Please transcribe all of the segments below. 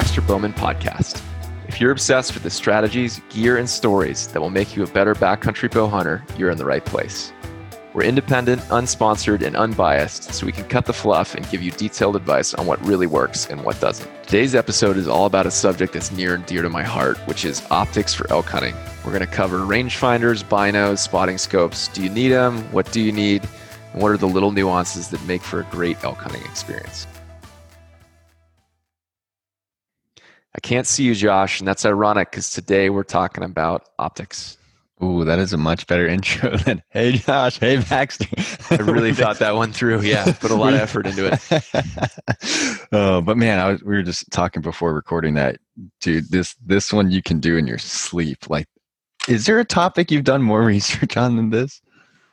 Baxter Bowman podcast. If you're obsessed with the strategies, gear, and stories that will make you a better backcountry bow hunter, you're in the right place. We're independent, unsponsored, and unbiased, so we can cut the fluff and give you detailed advice on what really works and what doesn't. Today's episode is all about a subject that's near and dear to my heart, which is optics for elk hunting. We're going to cover rangefinders, binos, spotting scopes. Do you need them? What do you need? And what are the little nuances that make for a great elk hunting experience? I can't see you, Josh, and that's ironic because today we're talking about optics. Ooh, that is a much better intro than "Hey Josh, hey Baxter." I really thought that one through. Yeah, put a lot of effort into it. oh, but man, I was, we were just talking before recording that, dude. This this one you can do in your sleep. Like, is there a topic you've done more research on than this?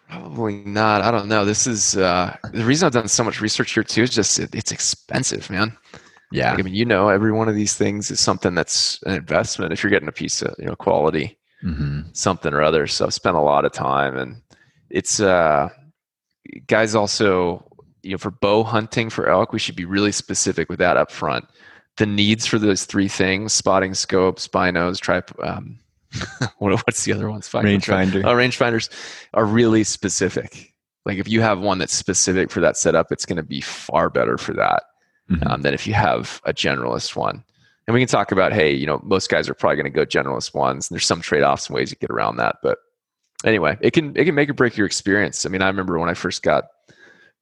Probably not. I don't know. This is uh, the reason I've done so much research here too. Is just it, it's expensive, man. Yeah. Like, I mean, you know, every one of these things is something that's an investment. If you're getting a piece of you know quality mm-hmm. something or other. So I've spent a lot of time, and it's uh, guys also you know for bow hunting for elk, we should be really specific with that up front. The needs for those three things: spotting scopes, binos, trip. Um, what's the other ones? Rangefinder. Oh, rangefinders are really specific. Like if you have one that's specific for that setup, it's going to be far better for that mm-hmm. um, than if you have a generalist one. And we can talk about hey you know most guys are probably going to go generalist ones and there's some trade-offs and ways to get around that but anyway it can it can make or break your experience. I mean i remember when i first got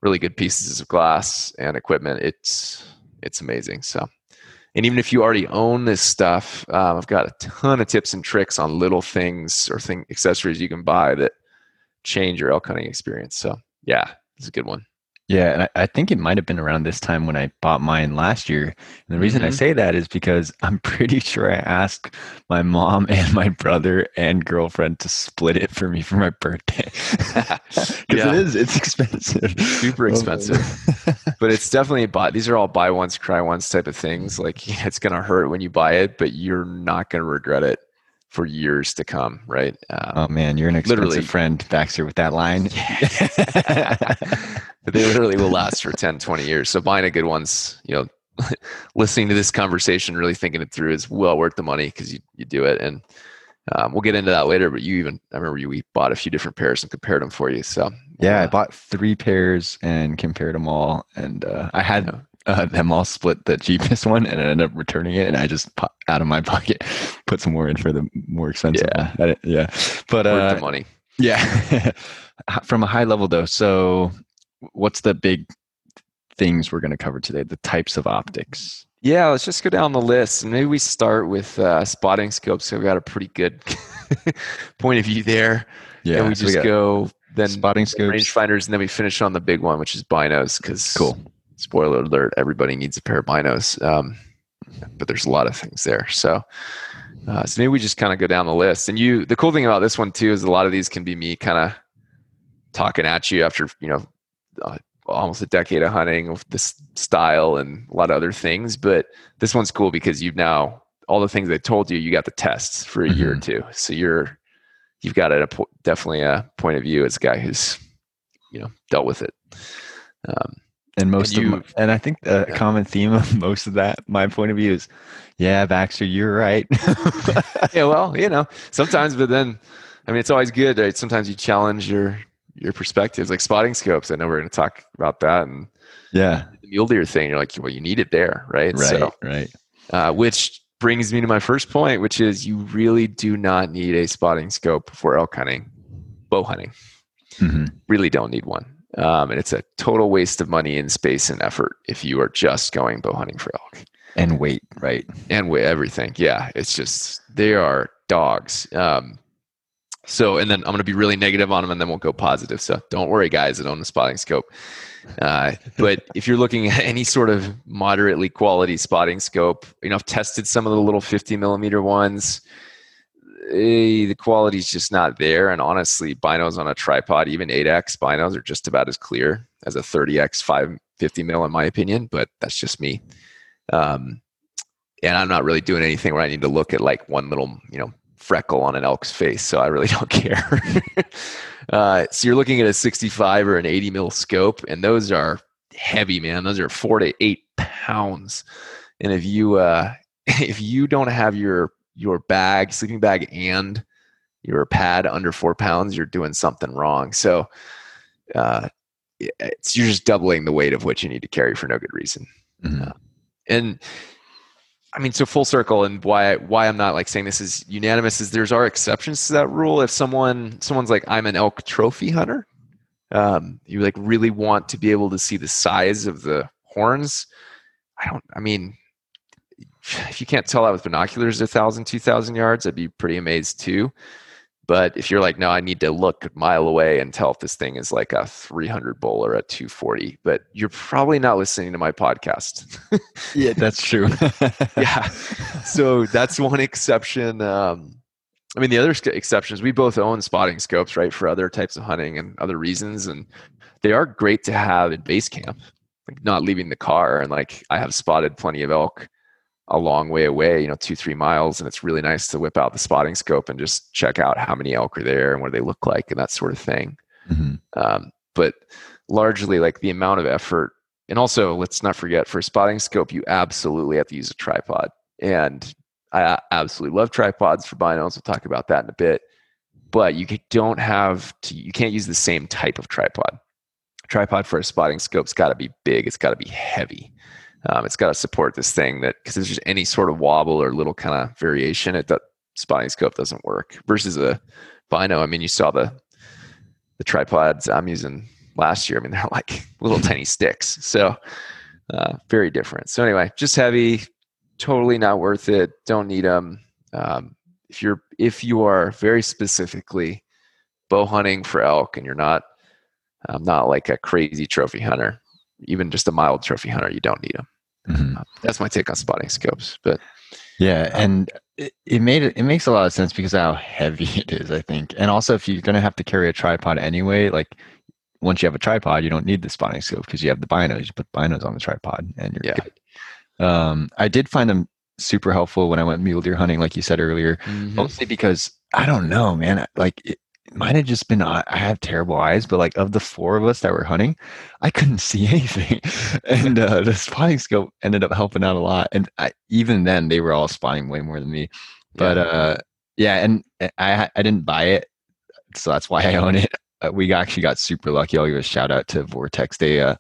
really good pieces of glass and equipment it's it's amazing so. And even if you already own this stuff um, i've got a ton of tips and tricks on little things or thing accessories you can buy that change your elk hunting experience so yeah it's a good one yeah, and I, I, think it might have been around this time when I bought mine last year. And the reason mm-hmm. I say that is because I'm pretty sure I asked my mom and my brother and girlfriend to split it for me for my birthday. Because yeah. it is, it's expensive. Super expensive. but it's definitely buy these are all buy once, cry once type of things. Like it's gonna hurt when you buy it, but you're not gonna regret it for years to come, right? Um, oh man, you're an expensive literally. friend, Baxter, with that line. but they literally will last for 10, 20 years. So buying a good one's, you know, listening to this conversation, really thinking it through is well worth the money because you, you do it. And um, we'll get into that later, but you even, I remember you, we bought a few different pairs and compared them for you. So yeah, uh, I bought three pairs and compared them all. And uh, I had yeah uh, them all split the cheapest one and I ended up returning it and I just pop, out of my pocket put some more in for the more expensive yeah. Yeah. But uh, the money. yeah. From a high level though so what's the big things we're going to cover today? The types of optics. Yeah let's just go down the list. And maybe we start with uh, spotting scopes so we've got a pretty good point of view there. Yeah and we just we go then spotting scopes. rangefinders and then we finish on the big one which is binos because cool spoiler alert, everybody needs a pair of binos. Um, but there's a lot of things there. So, uh, so maybe we just kind of go down the list. And you, the cool thing about this one too is a lot of these can be me kind of talking at you after you know uh, almost a decade of hunting with this style and a lot of other things. But this one's cool because you've now all the things I told you, you got the tests for a mm-hmm. year or two. So you're you've got a, definitely a point of view as a guy who's you know dealt with it. Um, and most and you, of my, and I think the yeah. common theme of most of that, my point of view is, yeah, Baxter, you're right. yeah, well, you know, sometimes, but then, I mean, it's always good, right? Sometimes you challenge your your perspectives, like spotting scopes. I know we're going to talk about that, and yeah, the mule deer thing. You're like, well, you need it there, right? Right, so, right. Uh, which brings me to my first point, which is you really do not need a spotting scope for elk hunting, bow hunting. Mm-hmm. Really don't need one. Um, and it's a total waste of money and space and effort if you are just going bow hunting for elk. And weight, right? And weight, everything. Yeah, it's just they are dogs. Um, so, and then I'm going to be really negative on them, and then we'll go positive. So, don't worry, guys that own the spotting scope. Uh, but if you're looking at any sort of moderately quality spotting scope, you know, I've tested some of the little 50 millimeter ones eh, the quality is just not there. And honestly, binos on a tripod, even 8x binos, are just about as clear as a 30x 550 mil, in my opinion. But that's just me. Um, and I'm not really doing anything where I need to look at like one little, you know, freckle on an elk's face. So I really don't care. uh, so you're looking at a 65 or an 80 mil scope, and those are heavy, man. Those are four to eight pounds. And if you uh, if you don't have your your bag, sleeping bag, and your pad under four pounds, you're doing something wrong. So uh, it's you're just doubling the weight of what you need to carry for no good reason. Mm-hmm. Uh, and I mean, so full circle, and why why I'm not like saying this is unanimous is there's are exceptions to that rule. If someone someone's like I'm an elk trophy hunter, um, you like really want to be able to see the size of the horns. I don't. I mean, if you can't tell that with binoculars a thousand, two thousand yards, I'd be pretty amazed too. But if you're like, no, I need to look a mile away and tell if this thing is like a 300 bull or a 240, but you're probably not listening to my podcast. yeah, that's true. yeah. So that's one exception. Um, I mean, the other exceptions, we both own spotting scopes, right, for other types of hunting and other reasons. And they are great to have in base camp, like not leaving the car. And like, I have spotted plenty of elk a long way away, you know, two, three miles. And it's really nice to whip out the spotting scope and just check out how many elk are there and what they look like and that sort of thing. Mm-hmm. Um, but largely, like the amount of effort, and also let's not forget for a spotting scope, you absolutely have to use a tripod. And I absolutely love tripods for binos. We'll talk about that in a bit. But you don't have to, you can't use the same type of tripod. A tripod for a spotting scope's got to be big, it's got to be heavy. Um, it's got to support this thing that because there's just any sort of wobble or little kind of variation, it that spotting scope doesn't work. Versus a bino, I mean, you saw the the tripods I'm using last year. I mean, they're like little tiny sticks, so uh, very different. So anyway, just heavy, totally not worth it. Don't need them. Um, if you're if you are very specifically bow hunting for elk and you're not um, not like a crazy trophy hunter, even just a mild trophy hunter, you don't need them. Mm-hmm. That's my take on spotting scopes. But yeah, um, and it, it made it, it makes a lot of sense because of how heavy it is, I think. And also, if you're going to have to carry a tripod anyway, like once you have a tripod, you don't need the spotting scope because you have the binos. You put binos on the tripod and you're yeah. good. Um, I did find them super helpful when I went mule deer hunting, like you said earlier, mm-hmm. mostly because I don't know, man. Like it, might have just been I have terrible eyes, but like of the four of us that were hunting, I couldn't see anything, and uh, the spotting scope ended up helping out a lot. And I, even then, they were all spotting way more than me. But yeah. uh, yeah, and eh, I I didn't buy it, so that's why I own it. Uh, we actually got super lucky. I'll give a shout out to Vortex. They uh,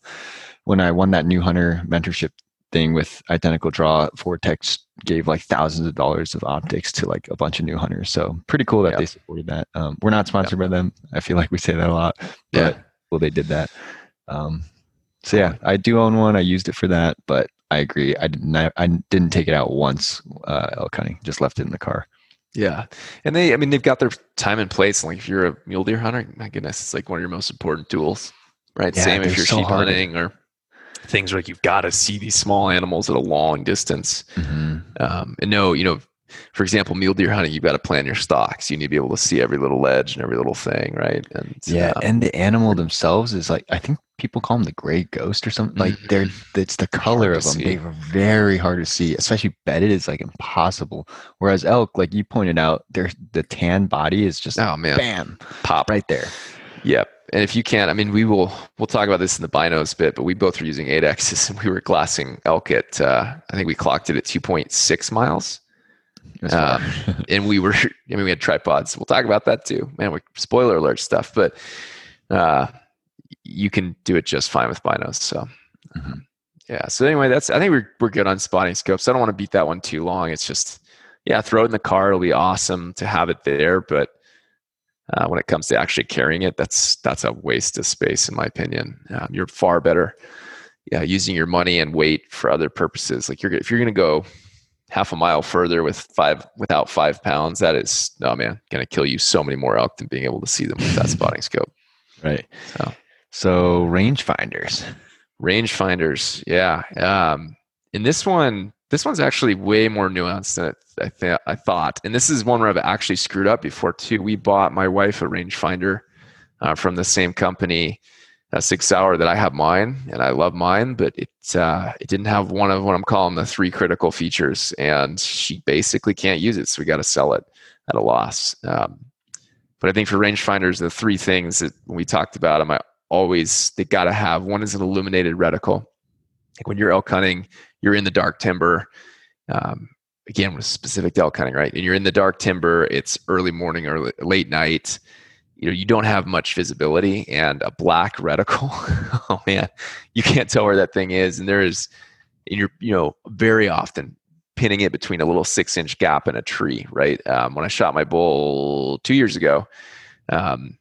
when I won that new hunter mentorship thing with identical draw vortex gave like thousands of dollars of optics to like a bunch of new hunters so pretty cool that yep. they supported that um, we're not sponsored yep. by them i feel like we say that a lot but yeah. well they did that um, so yeah i do own one i used it for that but i agree i didn't i didn't take it out once uh, elk hunting just left it in the car yeah. And they, I mean, they've got their time and place. Like if you're a mule deer hunter, my goodness, it's like one of your most important tools, right? Yeah, Same if you're so sheep hunting or things like you've got to see these small animals at a long distance. Mm-hmm. Um, and no, you know, for example, mule deer hunting, you've got to plan your stocks. You need to be able to see every little ledge and every little thing, right? And yeah, um, and the animal themselves is like I think people call them the gray ghost or something. Like mm-hmm. they're it's the color of them. See. They're very hard to see, especially bedded. It's like impossible. Whereas elk, like you pointed out, their the tan body is just oh man, bam, pop right there. Yep and if you can't, I mean, we will we'll talk about this in the binos bit, but we both were using 8x's and we were glassing elk at uh, I think we clocked it at 2.6 miles. Um, and we were, I mean, we had tripods. We'll talk about that too. Man, we spoiler alert stuff, but uh, you can do it just fine with binos. So, mm-hmm. yeah. So anyway, that's I think we're we're good on spotting scopes. I don't want to beat that one too long. It's just, yeah, throw it in the car. It'll be awesome to have it there, but uh, when it comes to actually carrying it, that's that's a waste of space, in my opinion. Um, you're far better, yeah, using your money and weight for other purposes. Like you're if you're going to go half a mile further with five without five pounds, that is, oh man, going to kill you so many more elk than being able to see them with that spotting scope. Right. So, so range finders. Range finders, yeah. Um, in this one, this one's actually way more nuanced than I, th- I thought. And this is one where I've actually screwed up before too. We bought my wife a rangefinder uh, from the same company, uh, Sig Sauer, that I have mine, and I love mine, but it uh, it didn't have one of what I'm calling the three critical features, and she basically can't use it, so we got to sell it at a loss. Um, but I think for rangefinders, the three things that we talked about them, I always they got to have. One is an illuminated reticle. Like when you're elk hunting, you're in the dark timber. Um, again with specific elk hunting, right? And you're in the dark timber. It's early morning or late night. You know, you don't have much visibility, and a black reticle. oh man, you can't tell where that thing is. And there is, and you're you know very often pinning it between a little six inch gap in a tree, right? Um, when I shot my bull two years ago, um,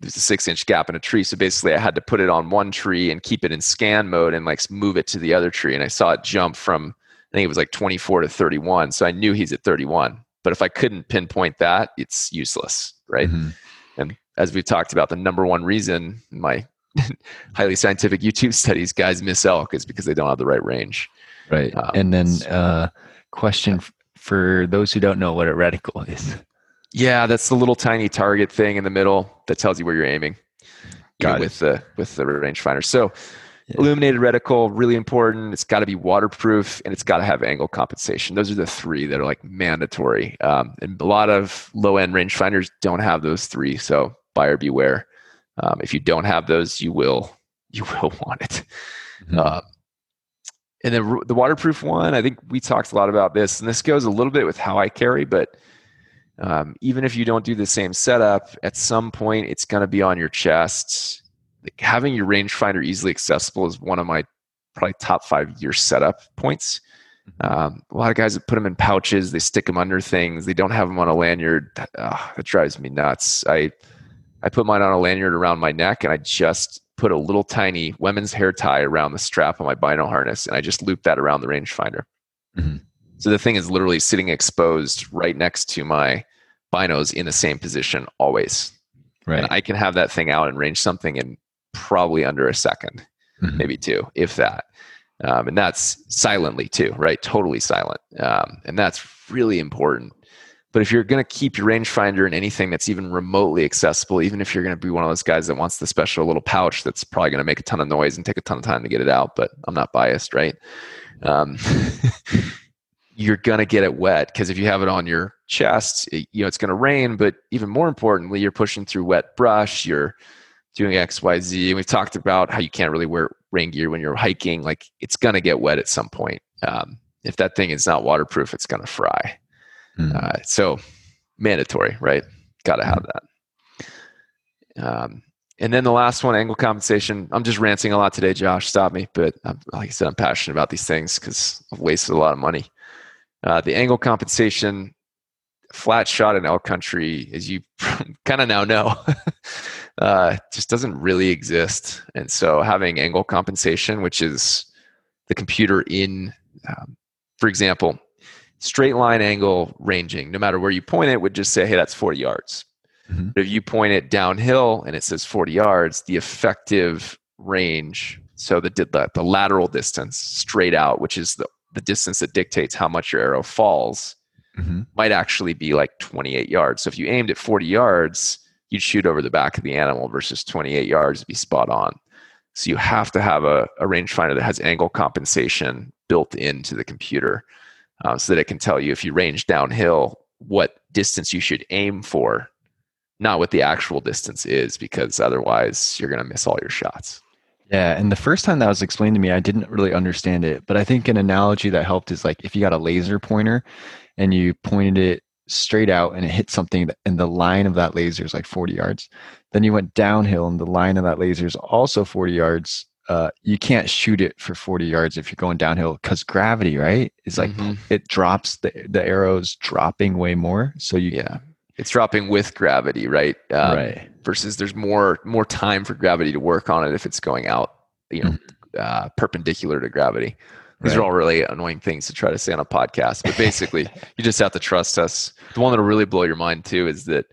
there's a six inch gap in a tree. So basically, I had to put it on one tree and keep it in scan mode and like move it to the other tree. And I saw it jump from, I think it was like 24 to 31. So I knew he's at 31. But if I couldn't pinpoint that, it's useless, right? Mm-hmm. And as we've talked about, the number one reason my highly scientific YouTube studies guys miss elk is because they don't have the right range. Right. Um, and then, uh, question for those who don't know what a reticle is. Yeah, that's the little tiny target thing in the middle that tells you where you're aiming. Got with the with the rangefinder. So yeah. illuminated reticle really important. It's got to be waterproof and it's got to have angle compensation. Those are the three that are like mandatory. Um, and a lot of low end rangefinders don't have those three. So buyer beware. Um, if you don't have those, you will you will want it. Mm-hmm. Uh, and then the waterproof one, I think we talked a lot about this, and this goes a little bit with how I carry, but um, even if you don't do the same setup, at some point it's going to be on your chest. Like having your rangefinder easily accessible is one of my probably top five year setup points. Mm-hmm. Um, a lot of guys that put them in pouches, they stick them under things, they don't have them on a lanyard. Oh, that drives me nuts. I I put mine on a lanyard around my neck, and I just put a little tiny women's hair tie around the strap on my bino harness, and I just loop that around the rangefinder. Mm-hmm. So the thing is literally sitting exposed right next to my binos in the same position always. Right. And I can have that thing out and range something in probably under a 2nd mm-hmm. maybe two, if that. Um, and that's silently too, right? Totally silent. Um, and that's really important. But if you're going to keep your rangefinder in anything that's even remotely accessible, even if you're going to be one of those guys that wants the special little pouch that's probably going to make a ton of noise and take a ton of time to get it out, but I'm not biased, right? Um, you're going to get it wet because if you have it on your chest, it, you know, it's going to rain. But even more importantly, you're pushing through wet brush, you're doing X, Y, Z. And we've talked about how you can't really wear rain gear when you're hiking. Like it's going to get wet at some point. Um, if that thing is not waterproof, it's going to fry. Mm. Uh, so mandatory, right? Got to have that. Um, and then the last one, angle compensation. I'm just ranting a lot today, Josh. Stop me. But I'm, like I said, I'm passionate about these things because I've wasted a lot of money. Uh, the angle compensation, flat shot in elk country, as you kind of now know, uh, just doesn't really exist. And so having angle compensation, which is the computer in, um, for example, straight line angle ranging, no matter where you point it, would just say, hey, that's 40 yards. Mm-hmm. But if you point it downhill and it says 40 yards, the effective range, so the, the, the lateral distance straight out, which is the the distance that dictates how much your arrow falls mm-hmm. might actually be like 28 yards. So if you aimed at 40 yards, you'd shoot over the back of the animal versus 28 yards to be spot on. So you have to have a, a rangefinder that has angle compensation built into the computer uh, so that it can tell you if you range downhill what distance you should aim for, not what the actual distance is, because otherwise you're going to miss all your shots. Yeah, and the first time that was explained to me, I didn't really understand it. But I think an analogy that helped is like if you got a laser pointer and you pointed it straight out and it hit something and the line of that laser is like 40 yards, then you went downhill and the line of that laser is also 40 yards. Uh, you can't shoot it for 40 yards if you're going downhill because gravity, right? Is like mm-hmm. it drops the the arrows dropping way more. So you yeah, it's dropping with gravity, right? Um, right. Versus there's more more time for gravity to work on it if it's going out, you know, mm-hmm. uh, perpendicular to gravity. These right. are all really annoying things to try to say on a podcast, but basically, you just have to trust us. The one that'll really blow your mind too is that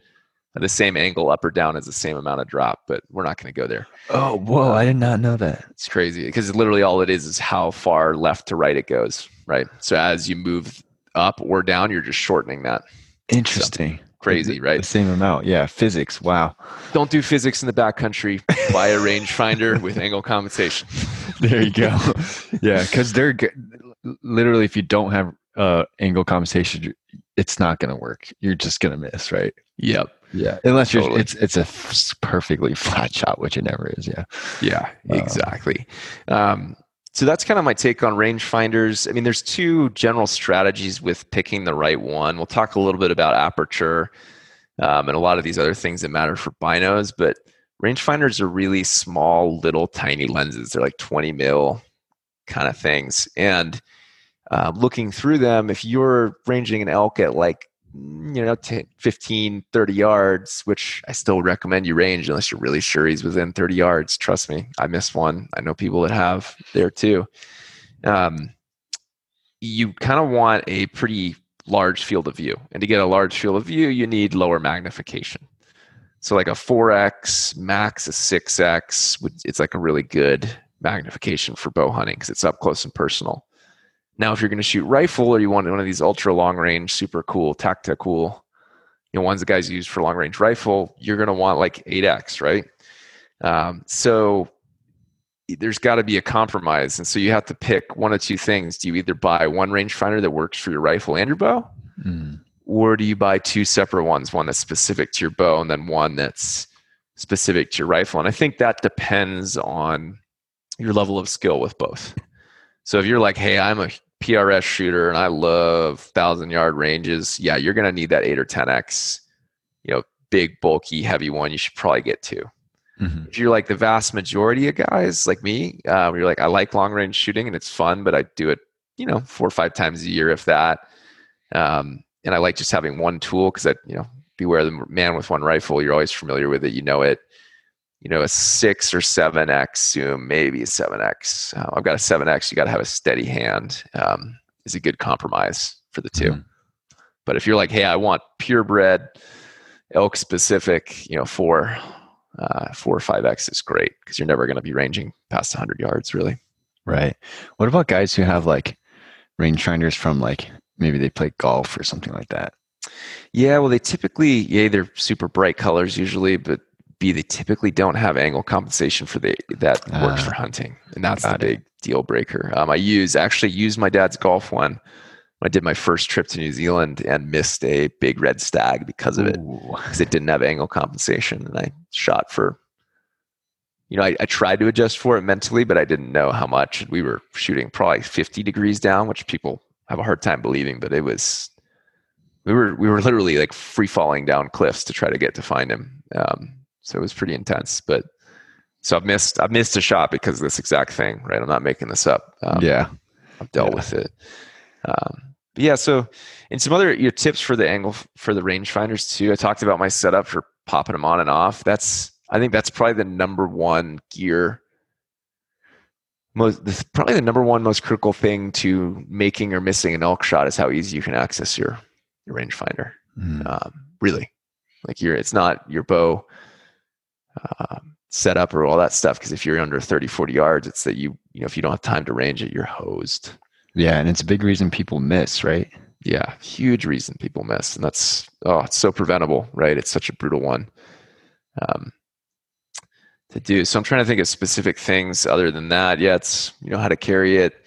the same angle up or down is the same amount of drop, but we're not going to go there. Oh, whoa! Uh, I did not know that. It's crazy because literally all it is is how far left to right it goes. Right. So as you move up or down, you're just shortening that. Interesting. So, crazy, right? The same amount. Yeah. Physics. Wow. Don't do physics in the backcountry. Buy a rangefinder with angle compensation. there you go. yeah. Cause they're literally, if you don't have uh, angle compensation, it's not going to work. You're just going to miss, right? Yep. Yeah. Unless you're, it's, it's a perfectly flat shot, which it never is. Yeah. Yeah, exactly. Um, so that's kind of my take on rangefinders. I mean, there's two general strategies with picking the right one. We'll talk a little bit about aperture um, and a lot of these other things that matter for binos, but rangefinders are really small, little, tiny lenses. They're like 20 mil kind of things. And uh, looking through them, if you're ranging an elk at like you know 10, 15 30 yards which i still recommend you range unless you're really sure he's within 30 yards. Trust me i missed one. I know people that have there too. Um, you kind of want a pretty large field of view and to get a large field of view you need lower magnification. So like a 4x max a 6x it's like a really good magnification for bow hunting because it's up close and personal now, if you're going to shoot rifle or you want one of these ultra long range, super cool, tactical, cool, you know, ones the guys use for long range rifle, you're going to want like 8x, right? Um, so there's got to be a compromise. And so you have to pick one of two things. Do you either buy one rangefinder that works for your rifle and your bow? Mm. Or do you buy two separate ones, one that's specific to your bow and then one that's specific to your rifle? And I think that depends on your level of skill with both. So if you're like, hey, I'm a PRS shooter and I love thousand yard ranges, yeah, you're gonna need that eight or ten x, you know, big, bulky, heavy one. You should probably get 2 mm-hmm. If you're like the vast majority of guys like me, um, you're like, I like long range shooting and it's fun, but I do it, you know, four or five times a year, if that. Um, and I like just having one tool because I, you know, beware the man with one rifle. You're always familiar with it. You know it you know, a six or seven X zoom, maybe a seven X. Uh, I've got a seven X. You got to have a steady hand. Um, is a good compromise for the 2 mm-hmm. But if you're like, hey, I want purebred, elk specific, you know, four, uh, four or five X is great because you're never going to be ranging past 100 yards, really. Right. What about guys who have like rangefinders from like maybe they play golf or something like that? Yeah, well, they typically, yeah, they're super bright colors usually, but B, they typically don't have angle compensation for the that works uh, for hunting, and that's the big deal breaker. Um, I use actually used my dad's golf one. I did my first trip to New Zealand and missed a big red stag because of it, because it didn't have angle compensation, and I shot for. You know, I, I tried to adjust for it mentally, but I didn't know how much. We were shooting probably 50 degrees down, which people have a hard time believing, but it was we were we were literally like free falling down cliffs to try to get to find him. Um, so it was pretty intense. But so I've missed I've missed a shot because of this exact thing, right? I'm not making this up. Um, yeah, I've dealt yeah. with it. Um, yeah. So, and some other your tips for the angle for the rangefinders too. I talked about my setup for popping them on and off. That's I think that's probably the number one gear. Most probably the number one most critical thing to making or missing an elk shot is how easy you can access your your rangefinder. Mm. Um, really, like your it's not your bow uh, setup or all that stuff. Because if you're under 30, 40 yards, it's that you, you know, if you don't have time to range it, you're hosed. Yeah. And it's a big reason people miss, right? Yeah. Huge reason people miss. And that's, oh, it's so preventable, right? It's such a brutal one. Um, to do. So I'm trying to think of specific things other than that. Yeah, it's you know how to carry it.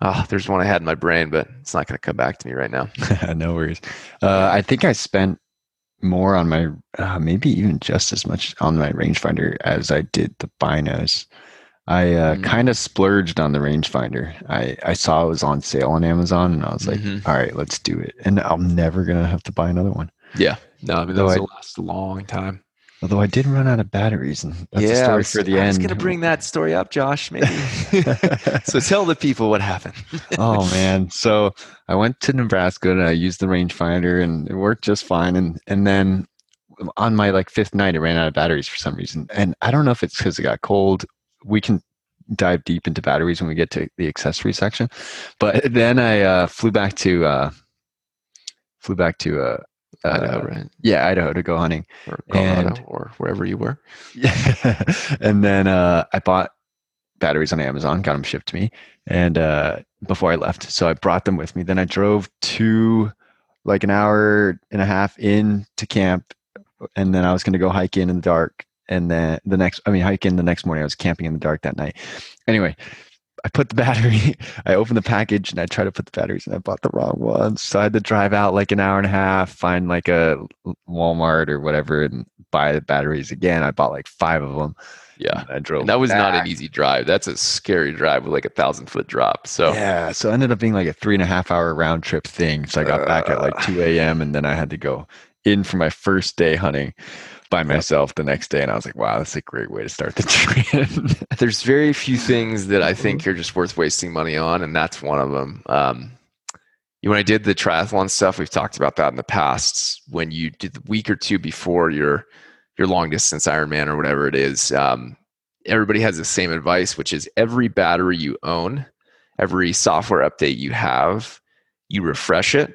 Oh, there's one I had in my brain, but it's not going to come back to me right now. no worries. Uh, I think I spent more on my uh, maybe even just as much on my rangefinder as I did the binos. I uh, mm-hmm. kind of splurged on the rangefinder. I, I saw it was on sale on Amazon, and I was like, mm-hmm. "All right, let's do it." And I'm never gonna have to buy another one. Yeah, no, I mean will last a long time. Although I did run out of batteries, and that's yeah, a story for the I end. I was going to bring that story up, Josh. Maybe. so tell the people what happened. oh man! So I went to Nebraska and I used the rangefinder, and it worked just fine. And and then on my like fifth night, it ran out of batteries for some reason. And I don't know if it's because it got cold. We can dive deep into batteries when we get to the accessory section. But then I uh, flew back to uh, flew back to uh, Idaho, uh, right? Yeah, Idaho to go hunting, or Colorado, and, or wherever you were. Yeah, and then uh, I bought batteries on Amazon, got them shipped to me, and uh, before I left, so I brought them with me. Then I drove to like an hour and a half in to camp, and then I was going to go hike in in the dark. And then the next, I mean, hike in the next morning. I was camping in the dark that night. Anyway, I put the battery, I opened the package and I tried to put the batteries and I bought the wrong ones. So I had to drive out like an hour and a half, find like a Walmart or whatever and buy the batteries again. I bought like five of them. Yeah. I drove. And that was not an easy drive. That's a scary drive with like a thousand foot drop. So Yeah. So it ended up being like a three and a half hour round trip thing. So I got back at like Uh. 2 a.m. and then I had to go in for my first day hunting by myself the next day. And I was like, wow, that's a great way to start the trip. there's very few things that I think are just worth wasting money on, and that's one of them. Um, you- when I did the triathlon stuff, we've talked about that in the past. When you did the week or two before your your long distance Ironman or whatever it is, um, everybody has the same advice, which is every battery you own, every software update you have, you refresh it,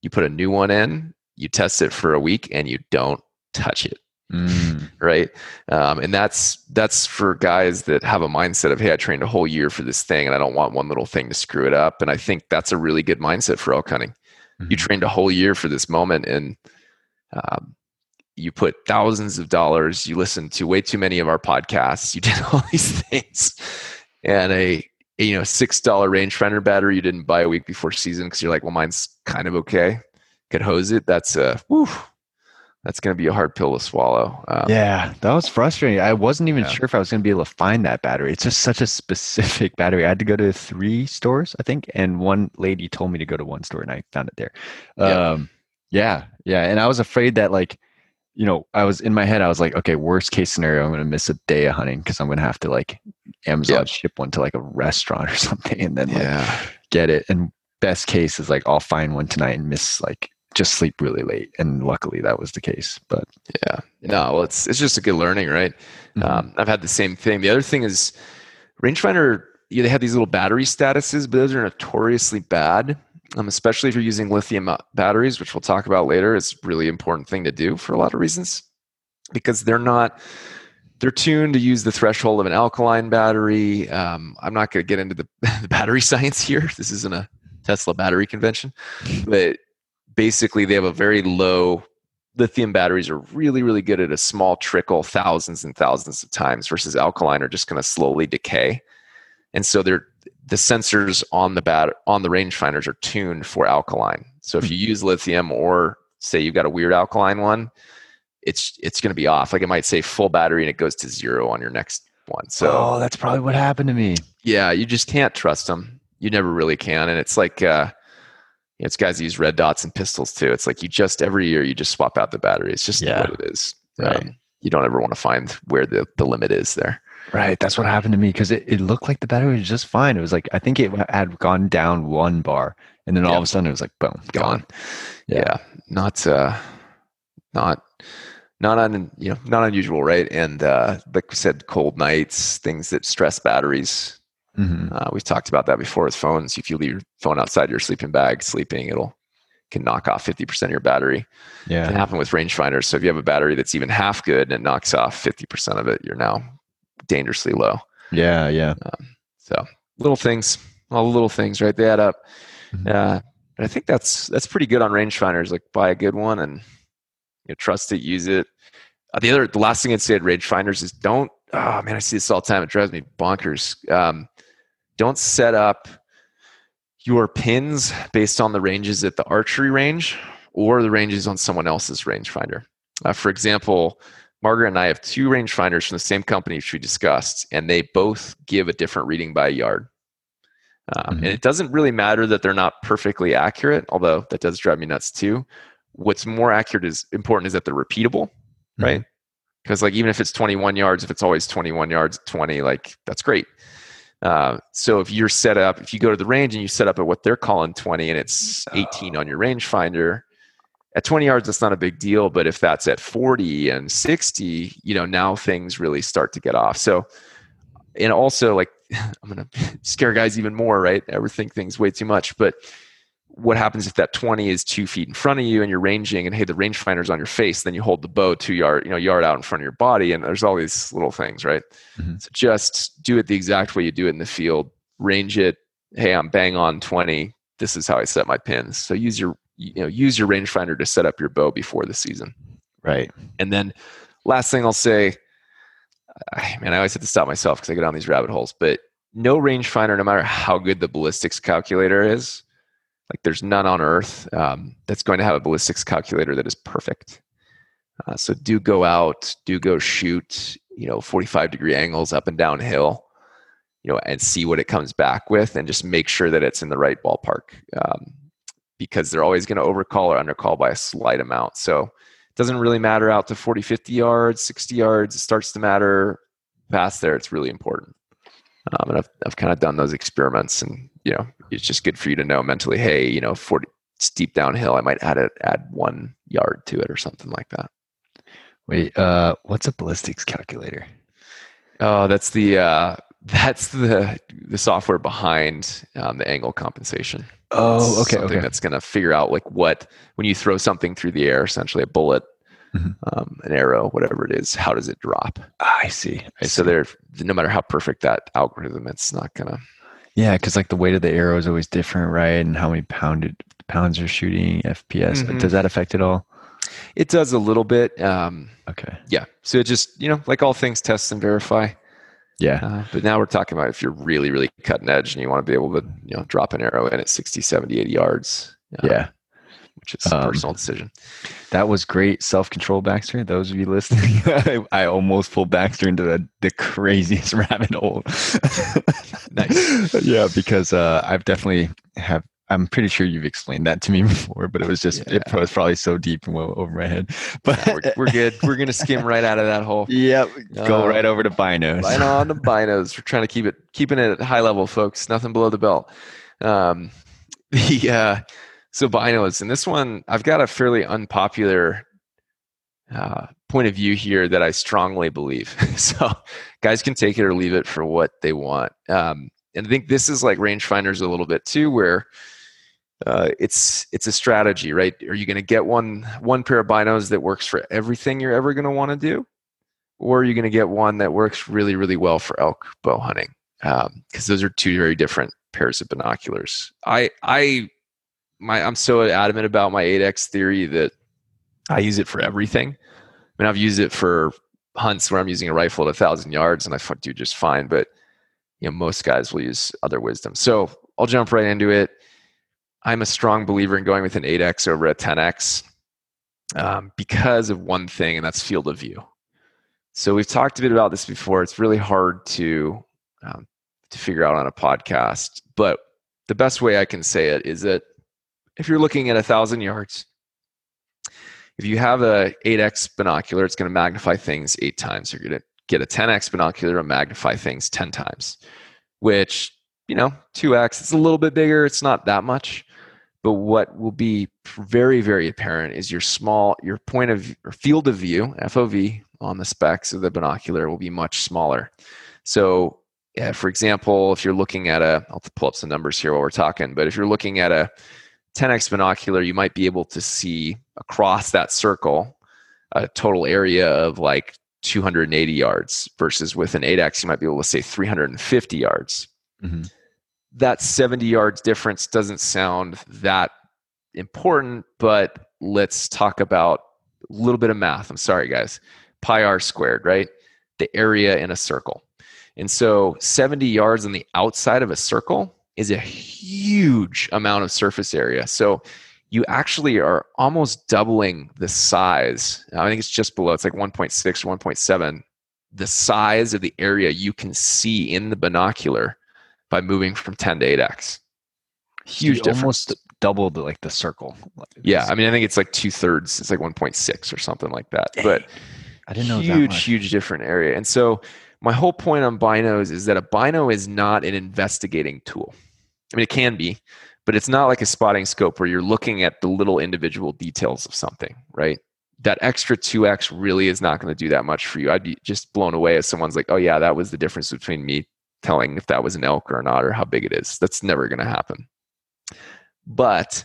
you put a new one in, you test it for a week, and you don't touch it Mm, right? Um, and that's that's for guys that have a mindset of hey i trained a whole year for this thing and i don't want one little thing to screw it up. And i think that's a really good mindset for elk hunting. You Mhm. trained a whole year for this moment and um, you put thousands of dollars you listened to way too many of our podcasts you did all these things and a, a, you know six dollar rangefinder battery you didn't buy a week before season because you're like well mine's kind of okay. Could hose it. That's a whew, that's going to be a hard pill to swallow um, Yeah, that was frustrating. I wasn't even Yeah. sure if I was going to be able to find that battery. It's just such a specific battery. I had to go to three stores, I think, and one lady told me to go to one store, and I found it there. Yeah. Um, yeah, yeah, and I was afraid that like, you know, I was in my head. I was like, okay, worst case scenario, I'm going to miss a day of hunting because I'm going to have to like Amazon Yep. ship one to like a restaurant or something, and then like yeah get it. And best case is like I'll find one tonight and miss like just sleep really late. And luckily that was the case. But Yeah. No, well, it's it's just a good learning, right? Mhm. Um, I've had the same thing. The other thing is, rangefinder. You know, they have these little battery statuses, but those are notoriously bad. Um, especially if you're using lithium uh, batteries, which we'll talk about later. It's a really important thing to do for a lot of reasons, because they're not. They're tuned to use the threshold of an alkaline battery. Um, I'm not going to get into the, the battery science here. This isn't a Tesla battery convention, but basically they have a very low lithium batteries are really really good at a small trickle thousands and thousands of times versus alkaline are just going to slowly decay. And so they're the sensors on the bat on the rangefinders are tuned for alkaline. So if you use lithium or say you've got a weird alkaline one it's it's going to be off. Like it might say full battery and it goes to zero on your next one. So oh, that's probably what happened to me. yeah, you just can't trust them. You never really can, and it's like uh, it's guys that use red dots and pistols too. It's like you just every year you just swap out the battery. It's just Yeah. what it is. Right. Um, you don't ever want to find where the the limit is there. Right. That's what happened to me because it, it looked like the battery was just fine. It was like, I think it had gone down one bar and then all Yeah. of a sudden it was like, boom, gone. Gone. Yeah, not uh, not not un, you know not unusual, right? And uh, like we said, cold nights, things that stress batteries. Mhm. Uh, we've talked about that before with phones. If you leave your phone outside your sleeping bag, sleeping, it'll can knock off 50% of your battery. Yeah. Can happen with rangefinders. So if you have a battery that's even half good and it knocks off 50% of it, you're now dangerously low. Yeah. Yeah. So little things, all the little things, right? They add up. Mhm. Uh, and I think that's that's pretty good on rangefinders. Like buy a good one and you know, trust it, use it. Uh, the other, the last thing I'd say at rangefinders is don't. Oh man, I see this all the time. It drives me bonkers. Um, don't set up your pins based on the ranges at the archery range or the ranges on someone else's rangefinder. Uh, for example, Margaret and I have two rangefinders from the same company, which we discussed, and they both give a different reading by a yard. Um, Mhm. And it doesn't really matter that they're not perfectly accurate, although that does drive me nuts too. What's more accurate is important is that they're repeatable, right? Because like even if it's 21 yards, if it's always 21 yards, 20, like that's great. Uh, so if you're set up, if you go to the range and you set up at what they're calling 20 and it's 18 on your rangefinder, at 20 yards that's not a big deal but if that's at 40 and 60 you know now things really start to get off. So and also like i'm gonna scare guys even more right? Ever think things way too much but what happens if that 20 is two feet in front of you and you're ranging and hey the rangefinder's on your face then you hold the bow two yard you know yard out in front of your body and there's all these little things right? Mhm. so just do it the exact way you do it in the field. Range it. Hey i'm bang on 20 this is how i set my pins. So use your you know use your rangefinder to set up your bow before the season. Right. and then last thing i'll say I, man i always have to stop myself because i go down these rabbit holes but no rangefinder, no matter how good the ballistics calculator is, like there's none on earth um, that's going to have a ballistics calculator that is perfect. Uh, so do go out, do go shoot, you know, 45 degree angles up and down hill, you know, and see what it comes back with, and just make sure that it's in the right ballpark, um, because they're always going to overcall or undercall by a slight amount. So it doesn't really matter out to 40, 50 yards, 60 yards. It starts to matter past there. It's really important. Um, and I've, I've kind of done those experiments and, you know, it's just good for you to know mentally, hey, you know, 40 steep downhill, I might add it, add one yard to it or something like that. Wait, uh, what's a ballistics calculator? Oh, that's the, uh, that's the, the software behind um, the angle compensation. Oh, okay. Something okay. that's going to figure out like what, when you throw something through the air, essentially a bullet, Mhm. um, an arrow, whatever it is, how does it drop? I see. I so see. there, no matter how perfect that algorithm, it's not gonna. Yeah, because like the weight of the arrow is always different, right? And how many pounded pounds you're shooting, FPS. Mhm. Does that affect it all? It does a little bit. Um, Okay. yeah. So it just you know, like all things, test and verify. Yeah. Uh, but now we're talking about if you're really, really cutting edge and you want to be able to, you know, drop an arrow in at 60, 70, 80 yards. uh, Yeah. Which is a Um, personal decision. That was great self control, Baxter. Those of you listening, I, I almost pulled Baxter into the, the craziest rabbit hole. Nice. Yeah, because uh, I've definitely have. I'm pretty sure you've explained that to me before, but it was just it was probably so deep and well over my head. But Yeah, we're, we're good. We're going to skim right out of that hole. Yep. Go Uh, right over to binos. Right on the binos. We're trying to keep it keeping it at high level, folks. Nothing below the belt. Um, the uh, so binos, and this one I've got a fairly unpopular uh, point of view here that I strongly believe. so guys can take it or leave it for what they want. Um, and I think this is like rangefinders a little bit too, where uh, it's it's a strategy, right? Are you going to get one one pair of binos that works for everything you're ever going to want to do? or are you're going to get one that works really, really well for elk bow hunting because those are two very different pairs of binoculars. I, I, my, I'm so adamant about my 8x theory that I use it for everything. I mean, I've used it for hunts where I'm using a rifle at a thousand yards, and I do just fine. But you know, most guys will use other wisdom. So I'll jump right into it. I'm a strong believer in going with an 8x over a 10x um, because of one thing, and that's field of view. So we've talked a bit about this before. It's really hard to um, to figure out on a podcast, but the best way I can say it is that if you're looking at a thousand yards, if you have a 8x binocular, it's going to magnify things eight times. You're going to get a 10x binocular and magnify things 10 times, which you know 2x. It's a little bit bigger. It's not that much. But what will be very, very apparent is your small, your point of or field of view, FOV, on the specs of the binocular will be much smaller. So, yeah, for example, if you're looking at a, I'll pull up some numbers here while we're talking, but if you're looking at a 10x binocular, you might be able to see across that circle a total area of like 280 yards versus with an 8x, you might be able to say 350 yards. Mhm. That 70 yards difference doesn't sound that important, but let's talk about a little bit of math. I'm sorry, guys. Pi r squared, right? The area in a circle. And so 70 yards on the outside of a circle is a huge amount of surface area. So you actually are almost doubling the size. I think it's just below, it's like 1.6 or 1.7. The size of the area you can see in the binocular by moving from 10 to 8x. Huge difference. Almost doubled like the circle. Yeah, I mean, I think it's like two thirds. It's like 1.6 or something like that. But I didn't know huge, huge different area. And so my whole point on binos is that a bino is not an investigating tool. I mean, it can be, but it's not like a spotting scope where you're looking at the little individual details of something, right? That extra 2x really is not going to do that much for you. I'd be just blown away if someone's like, oh, yeah, that was the difference between me telling if that was an elk or not or how big it is. That's never going to happen. But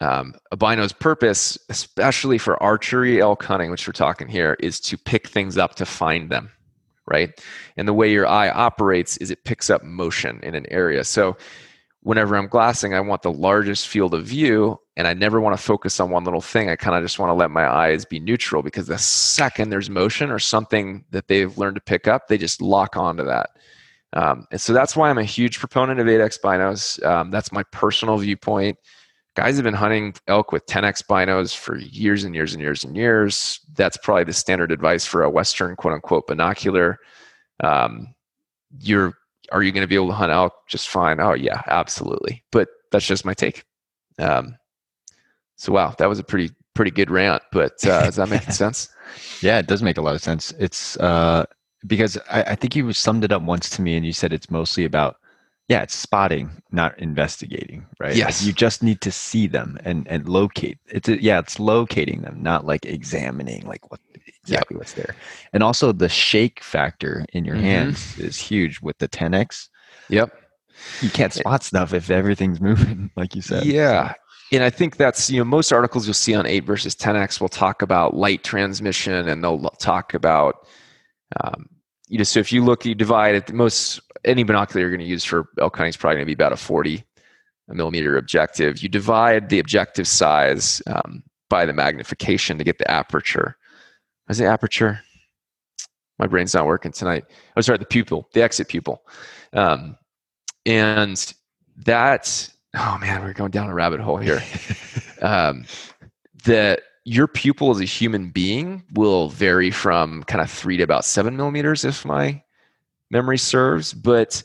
um, a bino's purpose, especially for archery elk hunting, which we're talking here, is to pick things up to find them, right? And the way your eye operates is it picks up motion in an area. So whenever I'm glassing, I want the largest field of view, and I never want to focus on one little thing. I kind of just want to let my eyes be neutral because the second there's motion or something that they've learned to pick up, they just lock onto that. Um, and so that's why I'm a huge proponent of 8x binos. Um, that's my personal viewpoint. Guys have been hunting elk with 10x binos for years and years and years and years. That's probably the standard advice for a Western quote unquote binocular. Um, you're are you going to be able to hunt elk just fine? Oh yeah, absolutely. But that's just my take. Um, so wow, that was a pretty pretty good rant. But uh, does that make sense? Yeah, it does make a lot of sense. It's uh, because I, I think you summed it up once to me, and you said it's mostly about yeah, it's spotting, not investigating, right? Yes. Like you just need to see them and and locate. It's a, yeah, it's locating them, not like examining like what exactly what's there. And also the shake factor in your Mhm. hands is huge with the 10x. Yep. You can't spot stuff if everything's moving, like you said. Yeah. And I think that's, you know, most articles you'll see on 8 versus 10x will talk about light transmission and they'll talk about, um, you know, so if you look, you divide it, most, any binocular you're going to use for elk hunting is probably going to be about a 40 millimeter objective. You divide the objective size um, by the magnification to get the aperture. Is it aperture? My brain's not working tonight. I Oh, sorry, the pupil, the exit pupil. Um, and that oh man we're going down a rabbit hole here um, that your pupil as a human being will vary from kind of three to about seven millimeters if my memory serves but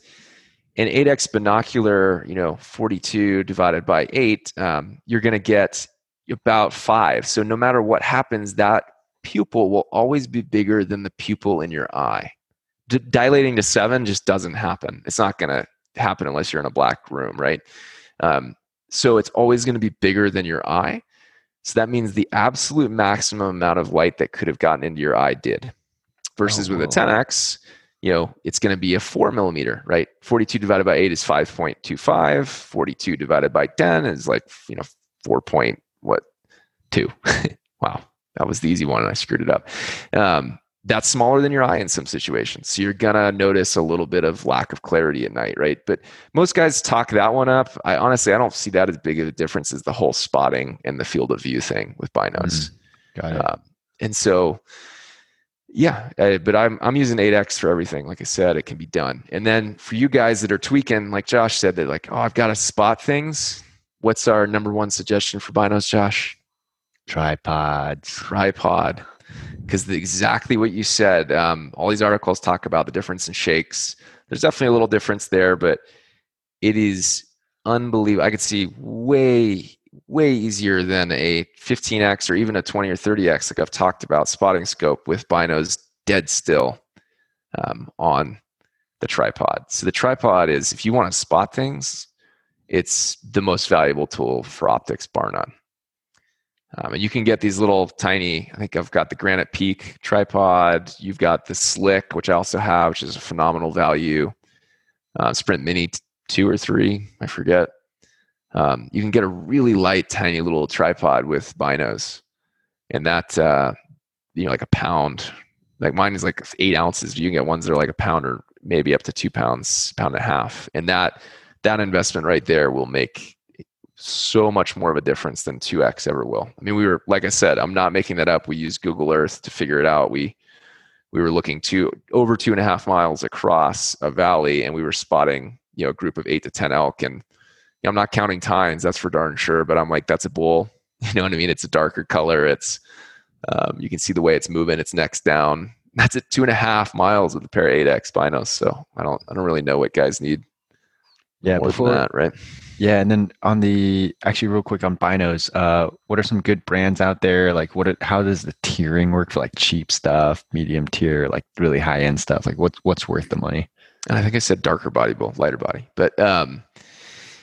an 8x binocular you know 42 divided by 8 um, you're going to get about five so no matter what happens that pupil will always be bigger than the pupil in your eye D- dilating to seven just doesn't happen it's not going to happen unless you're in a black room, right? Um, so it's always going to be bigger than your eye. So that means the absolute maximum amount of light that could have gotten into your eye did. Versus Oh, with a 10x, you know, it's going to be a four millimeter, right? 42 divided by eight is 5.25. 42 divided by 10 is like, you know, 4 point, what, two. wow. That was the easy one and I screwed it up. Um, that's smaller than your eye in some situations. So you're gonna notice a little bit of lack of clarity at night, right? But most guys talk that one up. I honestly I don't see that as big of a difference as the whole spotting and the field of view thing with binos. Got it. Um, and so yeah, uh, but I'm I'm using 8x for everything. Like I said, it can be done. And then for you guys that are tweaking, like Josh said, that like, oh, I've got to spot things. What's our number one suggestion for binos, Josh? Tripods. tripod because exactly what you said um, all these articles talk about the difference in shakes. There's definitely a little difference there but it is unbelievable. I could see way way easier than a 15x or even a 20 or 30x like i've talked about spotting scope with binos dead still um, on the tripod. So the tripod is if you want to spot things it's the most valuable tool for optics bar none um, and you can get these little tiny, I think I've got the Granite Peak tripod. You've got the Slik, which I also have, which is a phenomenal value. Uh, Sprint Mini t- 2 or 3, I forget. Um, you can get a really light, tiny little tripod with binos. And that, uh, you know, like a pound. Like mine is like eight ounces. You can get ones that are like a pound or maybe up to two pounds, pound and a half. And that, that investment right there will make so much more of a difference than 2x ever will. I mean, we were like I said, I'm not making that up. We used Google Earth to figure it out. We we were looking to over two and a half miles across a valley, and we were spotting you know a group of eight to ten elk. And you know, I'm not counting tines, that's for darn sure. But I'm like, that's a bull. You know what I mean? It's a darker color. It's um, you can see the way it's moving. Its neck's down. That's at two and a half miles with a pair of 8x binos. So I don't I don't really know what guys need Yeah, more before than that, right? Yeah, and then on the actually real quick on binos, uh, what are some good brands out there? Like, what? Are, how does the tiering work for like cheap stuff, medium tier, like really high end stuff? Like, what's what's worth the money? and I think I said darker body, both lighter body. But um,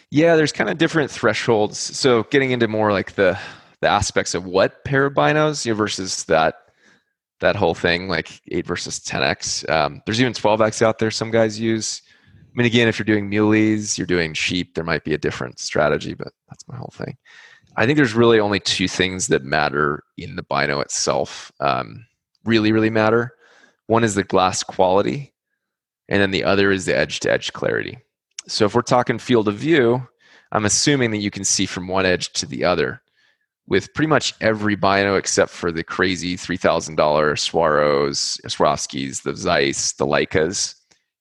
yeah, there's kind of different thresholds. So getting into more like the the aspects of what pair of binos you know, versus that that whole thing, like eight versus 10x. Um, there's even 12x out there. Some guys use. Mean, again, if you're doing muleys, you're doing sheep, there might be a different strategy, but that's my whole thing. I think there's really only two things that matter in the bino itself. Um, really, really matter. One is the glass quality, and then the other is the edge to edge clarity. So if we're talking field of view, I'm assuming that you can see from one edge to the other. With pretty much every bino except for the crazy $3,000 Swaros, Swarovskis, the Zeiss, the Leicas,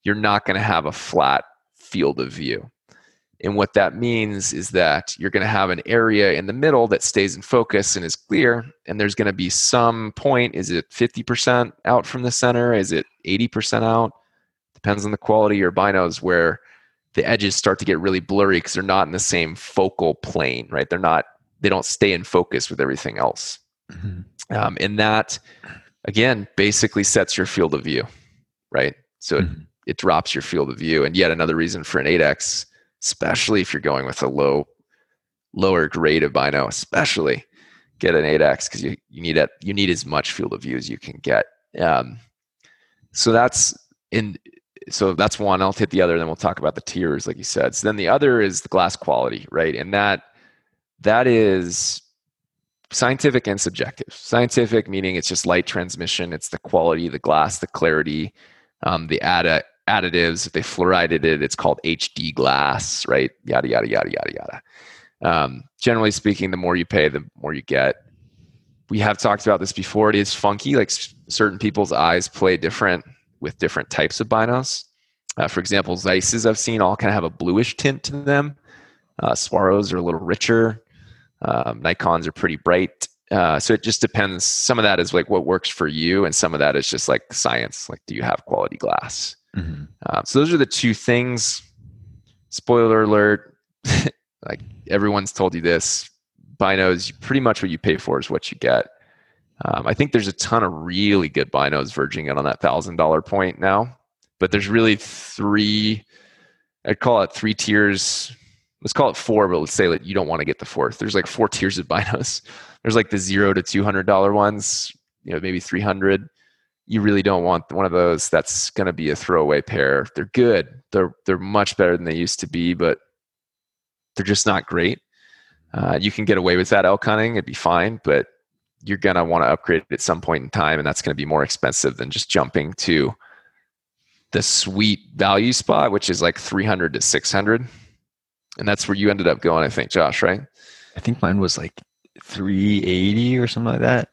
you're not going to have a flat field of view. And what that means is that you're going to have an area in the middle that stays in focus and is clear. And there's going to be some point. Is it 50% out from the center? Is it 80% out? Depends on the quality of your binos where the edges start to get really blurry because they're not in the same focal plane, right? They're not, they don't stay in focus with everything else. Mm-hmm. Um, and that, again, basically sets your field of view, right? So mm-hmm. it, it drops your field of view. And yet another reason for an 8X especially if you're going with a low lower grade of bino especially get an 8x because you, you need it you need as much field of view as you can get. Um, so that's in so that's one. I'll hit the other then we'll talk about the tiers like you said. So then the other is the glass quality right? And that that is scientific and subjective. Scientific meaning it's just light transmission it's the quality the glass the clarity um, the ad- additives. If they fluoridated it, it's called HD glass, right? Yada, yada, yada, yada, yada. Um, generally speaking, the more you pay, the more you get. We have talked about this before. It is funky. Like certain people's eyes play different with different types of binos. Uh, for example, Zeiss's I've seen all kind of have a bluish tint to them. Uh, Swaros are a little richer. Um, Nikons are pretty bright. Uh, so it just depends. Some of that is like what works for you, and some of that is just like science. Like, do you have quality glass? Mm-hmm. Uh, so those are the two things. Spoiler alert: like everyone's told you this, binos. Pretty much what you pay for is what you get. Um, I think there's a ton of really good binos verging in on that thousand dollar point now, but there's really three. I'd call it three tiers. Let's call it four, but let's say that you don't want to get the fourth. There's like four tiers of binos. There's like the zero to two hundred dollar ones, you know, maybe three hundred you really don't want one of those that's going to be a throwaway pair. They're good. They're they're much better than they used to be, but they're just not great. Uh, you can get away with that elk hunting; it'd be fine, but you're going to want to upgrade it at some point in time, and that's going to be more expensive than just jumping to the sweet value spot, which is like 300 to 600, and that's where you ended up going, I think, Josh. Right? I think mine was like 380 or something like that.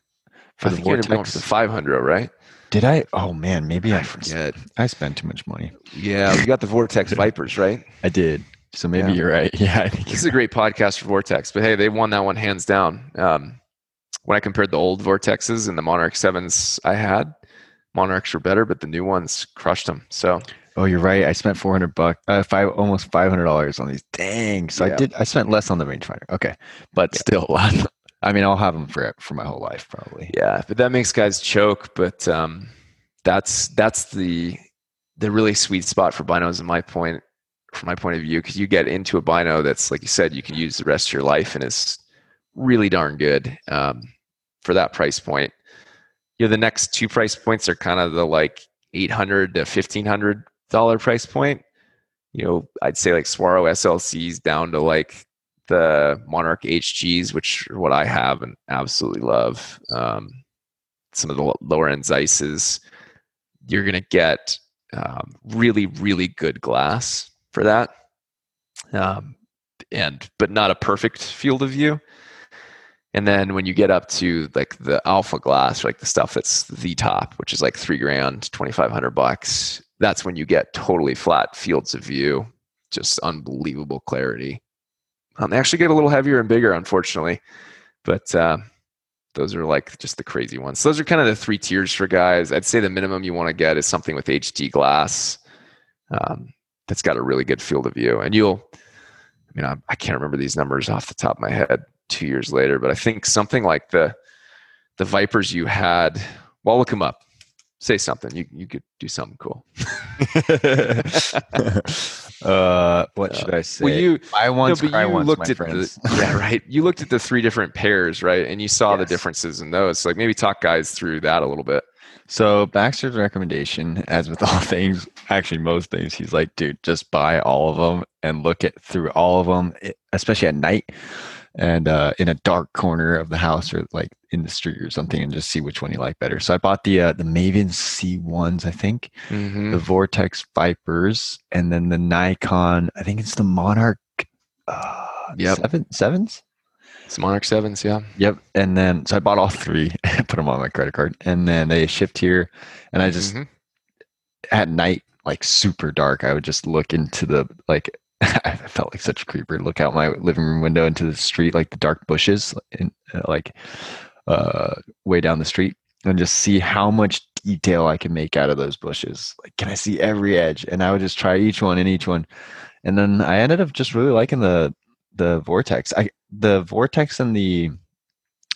For I the think you're going for the 500, right? Did I? Oh man, maybe I, I forget. I spent too much money. Yeah, you got the Vortex Vipers, right? I did. So maybe yeah. you're right. Yeah, I think this is a great podcast for Vortex. But hey, they won that one hands down. Um, when I compared the old Vortexes and the Monarch Sevens I had, Monarchs were better, but the new ones crushed them. So. Oh, you're right. I spent 400 bucks, uh, five, almost $500 on these. Dang. So yeah. I did, I spent less on the rangefinder. Okay. But yeah. still a lot. I mean, I'll have them for for my whole life, probably. Yeah, but that makes guys choke. But um, that's that's the the really sweet spot for binos in my point from my point of view because you get into a bino that's like you said you can use the rest of your life and it's really darn good um, for that price point. You know, the next two price points are kind of the like eight hundred to fifteen hundred dollar price point. You know, I'd say like Swaro SLCs down to like the Monarch HGs, which are what I have and absolutely love. Um, some of the lower end you're going to get um, really, really good glass for that, um, and but not a perfect field of view. And then when you get up to like the alpha glass, like the stuff that's the top, which is like three grand, twenty five hundred bucks, that's when you get totally flat fields of view, just unbelievable clarity. Um, they actually get a little heavier and bigger, unfortunately, but uh, those are like just the crazy ones. So those are kind of the three tiers for guys. I'd say the minimum you want to get is something with HD glass um, that's got a really good field of view, and you'll. I mean, I, I can't remember these numbers off the top of my head two years later, but I think something like the the Vipers you had. Well, look them up say something. You you could do something cool. uh, what should I say? Well, you I once no, cry once, looked at friends. the yeah right. You looked at the three different pairs, right, and you saw yes. the differences in those. So like maybe talk guys through that a little bit. So Baxter's recommendation, as with all things, actually most things, he's like, dude, just buy all of them and look at through all of them, especially at night and uh, in a dark corner of the house or like in the street or something and just see which one you like better. So I bought the uh, the Maven C1s, I think, mm-hmm. the Vortex Vipers, and then the Nikon. I think it's the Monarch. Uh, yep. seven sevens. It's Monarch sevens, yeah. Yep. And then so I bought all three, put them on my credit card, and then they shipped here, and I just mm-hmm. at night like super dark, I would just look into the like I felt like such a creeper. Look out my living room window into the street, like the dark bushes, in, uh, like uh, way down the street, and just see how much detail I can make out of those bushes. Like, can I see every edge? And I would just try each one and each one, and then I ended up just really liking the the vortex. I the vortex and the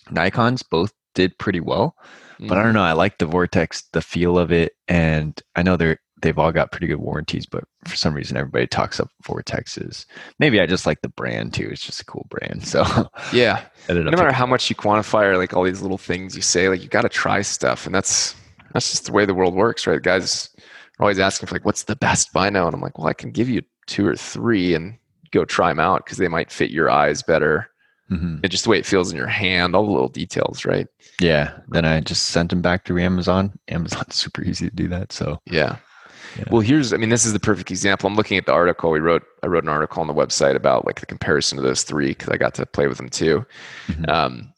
Nikon's both did pretty well, mm-hmm. but I don't mm-hmm. know. I like the vortex, the feel of it, and I know they're they've all got pretty good warranties, but for some reason everybody talks up Vortexes. Maybe I just like the brand too. It's just a cool brand. So yeah, no matter how much you quantify or like all these little things you say, like you got to try stuff, and that's that's just the way the world works, right? Guys are always asking for like, what's the best buy now? And I'm like, well, I can give you two or three and go try them out because they might fit your eyes better. Mm-hmm. And just the way it feels in your hand, all the little details, right? Yeah. Then I just sent them back through Amazon. Amazon's super easy to do that. So yeah. Yeah. Well, here's, I mean, this is the perfect example. I'm looking at the article we wrote. I wrote an article on the website about like the comparison of those three because I got to play with them too. Mm-hmm. Um,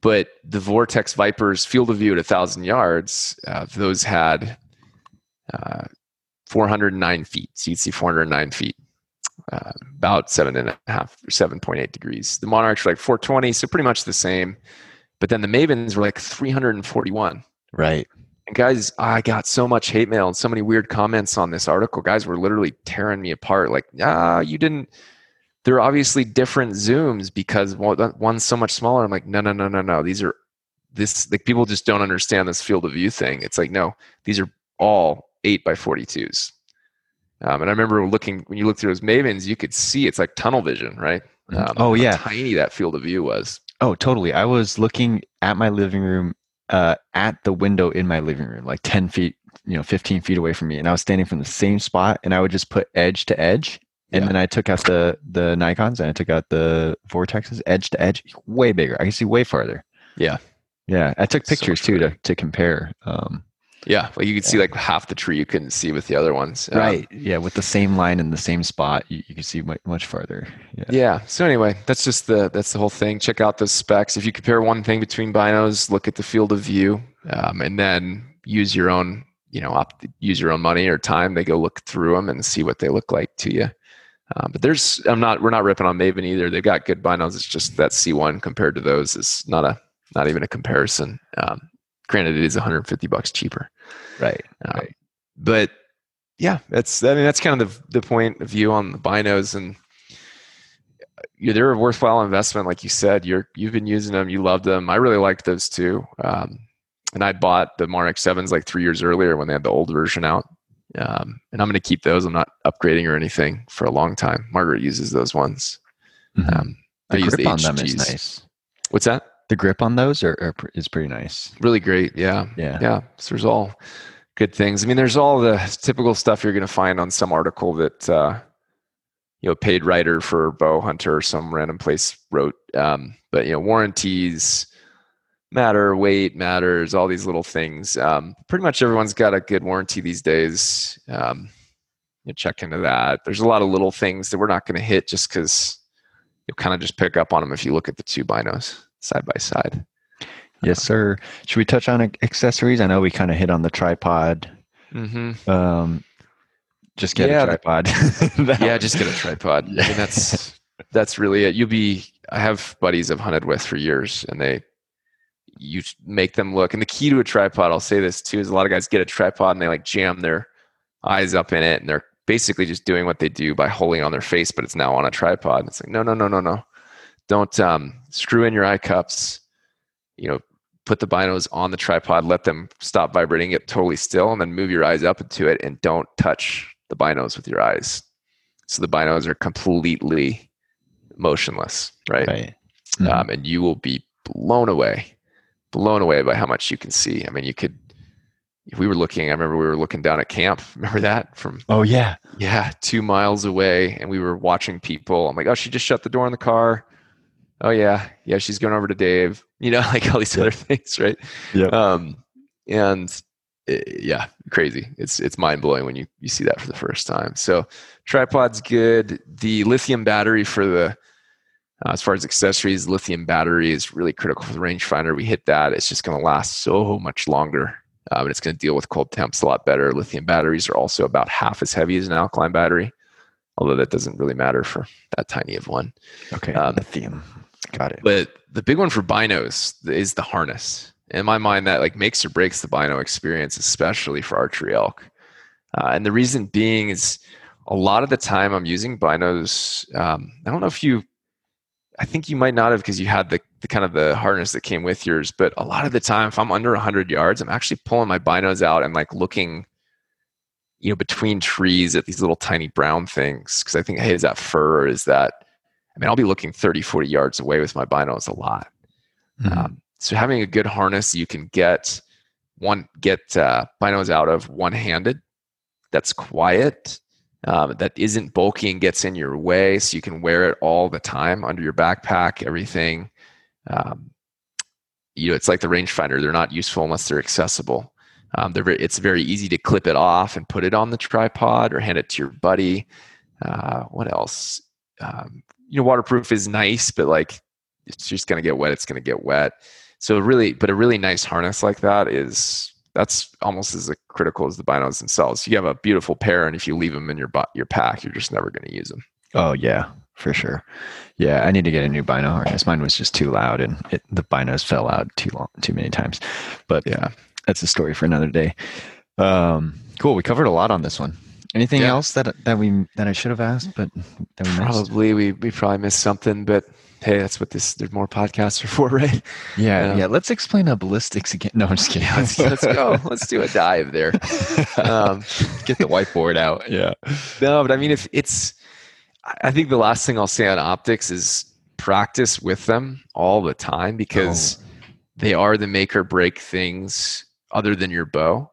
but the Vortex Vipers field of view at a thousand yards, uh, those had uh, 409 feet. So you'd see 409 feet, uh, about seven and a half, 7.8 degrees. The Monarchs were like 420, so pretty much the same. But then the Mavens were like 341. Right. And guys, I got so much hate mail and so many weird comments on this article. Guys were literally tearing me apart. Like, ah, you didn't. There are obviously different zooms because one's so much smaller. I'm like, no, no, no, no, no. These are this. Like people just don't understand this field of view thing. It's like, no, these are all eight by 42s. Um, and I remember looking when you look through those Mavens, you could see it's like tunnel vision, right? Mm-hmm. Um, oh yeah, tiny that field of view was. Oh, totally. I was looking at my living room uh, at the window in my living room, like 10 feet, you know, 15 feet away from me. And I was standing from the same spot and I would just put edge to edge. And yeah. then I took out the, the Nikons and I took out the vortexes edge to edge, way bigger. I can see way farther. Yeah. Yeah. I took pictures so too to, to compare. Um, yeah, well, you could see like half the tree you couldn't see with the other ones. Um, right. Yeah, with the same line in the same spot, you, you can see much, much farther. Yeah. yeah. So anyway, that's just the that's the whole thing. Check out those specs. If you compare one thing between binos, look at the field of view, um, and then use your own you know op- use your own money or time. They go look through them and see what they look like to you. Um, but there's I'm not we're not ripping on Maven either. They've got good binos. It's just that C1 compared to those is not a not even a comparison. Um, granted, it is 150 bucks cheaper. Right. Um, right. But yeah, that's I mean that's kind of the, the point of view on the binos and you they're a worthwhile investment, like you said. You're you've been using them, you loved them. I really liked those too. Um, and I bought the Monarch sevens like three years earlier when they had the old version out. Um, and I'm going to keep those. I'm not upgrading or anything for a long time. Margaret uses those ones. Mm-hmm. Um, I use the on HGs. them is nice. What's that? The grip on those are, are, is pretty nice. Really great. Yeah. Yeah. Yeah. So there's all good things. I mean, there's all the typical stuff you're going to find on some article that, uh, you know, paid writer for bow hunter or some random place wrote. Um, but, you know, warranties matter, weight matters, all these little things. Um, pretty much everyone's got a good warranty these days. Um, you check into that. There's a lot of little things that we're not going to hit just because you'll kind of just pick up on them if you look at the two binos side by side. Yes, sir. Should we touch on accessories? I know we kind of hit on the tripod. Mm-hmm. Um, just get yeah, a tripod. yeah, just get a tripod. I mean, that's that's really it. You'll be. I have buddies I've hunted with for years, and they you make them look. And the key to a tripod, I'll say this too, is a lot of guys get a tripod and they like jam their eyes up in it, and they're basically just doing what they do by holding on their face, but it's now on a tripod. It's like no, no, no, no, no. Don't um, screw in your eye cups. You know, put the binos on the tripod, let them stop vibrating, get totally still, and then move your eyes up into it and don't touch the binos with your eyes. So the binos are completely motionless, right? right. Mm-hmm. Um, and you will be blown away, blown away by how much you can see. I mean, you could, if we were looking, I remember we were looking down at camp. Remember that from? Oh yeah, yeah, two miles away, and we were watching people. I'm like, oh, she just shut the door in the car oh yeah, yeah, she's going over to Dave. You know, like all these other things, right? Yeah. Um, and it, eh, yeah, crazy. It's it's mind blowing when you you see that for the first time. So tripod's good. The lithium battery for the uh, as far as accessories, lithium battery is really critical for the rangefinder. We hit that; it's just going to last so much longer. um, and it's going to deal with cold temps a lot better. Lithium batteries are also about half as heavy as an alkaline battery, although that doesn't really matter for that tiny of one. Okay, um, lithium. Got it. But the big one for binos is the harness. In my mind, that like makes or breaks the bino experience, especially for archery elk. Uh, and the reason being is a lot of the time I'm using binos. Um, I don't know if you I think you might not have because you had the, the kind of the harness that came with yours. But a lot of the time, if I'm under 100 yards, I'm actually pulling my binos out and like looking, you know, between trees at these little tiny brown things because I think, hey, is that fur or is that? I mean, I'll be looking 30, 40 yards away with my binos a lot. Mm-hmm. Um, so having a good harness, you can get one get uh, binos out of one handed. That's quiet um, that isn't bulky and gets in your way so you can wear it all the time under your backpack everything um, you know it's like the rangefinder they're not useful unless they're accessible um, they're very, it's very easy to clip it off and put it on the tripod or hand it to your buddy uh, what else um, you know waterproof is nice but like it's just going to get wet it's going to get wet so really but a really nice harness like that is that's almost as critical as the binos themselves. You have a beautiful pair, and if you leave them in your your pack, you're just never going to use them. Oh yeah, for sure. Yeah, I need to get a new bino harness. Mine was just too loud, and it, the binos fell out too long, too many times. But yeah, that's a story for another day. Um, cool. We covered a lot on this one. Anything yeah. else that that we that I should have asked, but that we probably we we probably missed something, but hey, that's what this. There's more podcasts are for, right? Yeah, um, yeah. Let's explain up ballistics again. No, I'm just kidding. let's, let's go. Let's do a dive there. Um, Get the whiteboard out. Yeah. No, but I mean, if it's, I think the last thing I'll say on optics is practice with them all the time because oh. they are the make or break things other than your bow.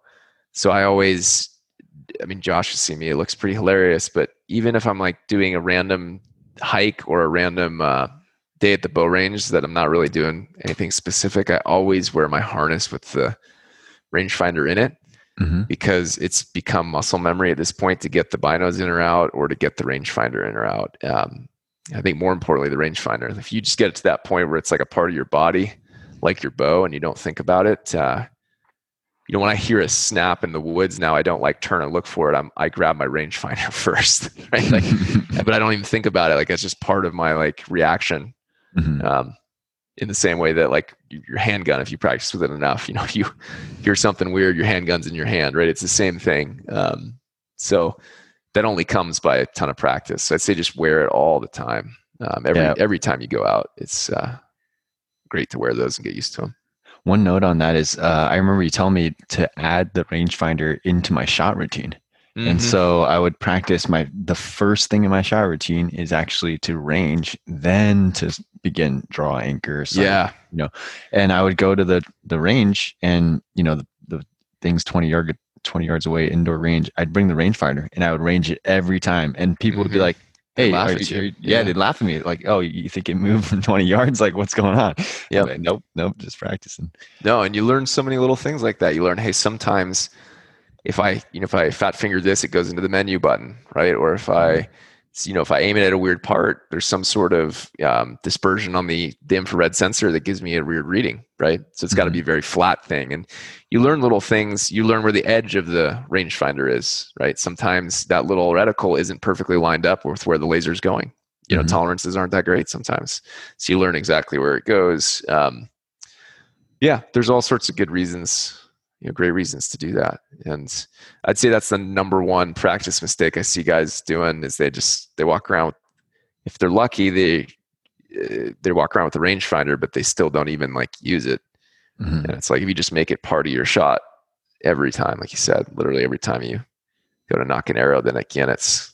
So I always, I mean, Josh has seen me. It looks pretty hilarious, but even if I'm like doing a random hike or a random uh, day at the bow range that I'm not really doing anything specific, I always wear my harness with the rangefinder in it mm-hmm. because it's become muscle memory at this point to get the binos in or out or to get the rangefinder in or out. Um, I think more importantly, the rangefinder. If you just get it to that point where it's like a part of your body, like your bow, and you don't think about it, uh, you know, when I hear a snap in the woods now, I don't like turn and look for it. I'm I grab my rangefinder first, right? Like, but I don't even think about it. Like it's just part of my like reaction Mm-hmm. Um, in the same way that like your handgun, if you practice with it enough, you know, if you hear something weird, your handgun's in your hand, right? It's the same thing. Um, so that only comes by a ton of practice. So I'd say just wear it all the time. Um, every yeah. every time you go out, it's uh, great to wear those and get used to them. One note on that is, uh, I remember you telling me to add the rangefinder into my shot routine. Mm-hmm. And so I would practice my the first thing in my shot routine is actually to range, then to begin draw anchors. yeah. You know, and I would go to the the range and you know the, the things 20 yard 20 yards away indoor range. I'd bring the rangefinder and I would range it every time. And people mm-hmm. would be mm-hmm. like, Hey, are, are, yeah, yeah, they'd laugh at me like, "Oh, you think it moved from 20 yards? Like, what's going on?" Yeah, like, nope, nope, just practicing. No, and you learn so many little things like that. You learn, hey, sometimes if I, you know, if I fat finger this, it goes into the menu button, right? Or if I, mm-hmm you know if i aim it at a weird part there's some sort of um, dispersion on the the infrared sensor that gives me a weird reading right? So it's got to mm-hmm. be a very flat thing. And you learn little things you learn where the edge of the rangefinder is right? Sometimes that little reticle isn't perfectly lined up with where the laser is going. You know mm-hmm. tolerances aren't that great sometimes. So you learn exactly where it goes. Um, yeah there's all sorts of good reasons you know great reasons to do that and i'd say that's the number one practice mistake i see guys doing is they just they walk around if they're lucky they uh, they walk around with a rangefinder but they still don't even like use it mm-hmm. and it's like if you just make it part of your shot every time like you said literally every time you go to knock an arrow then again it's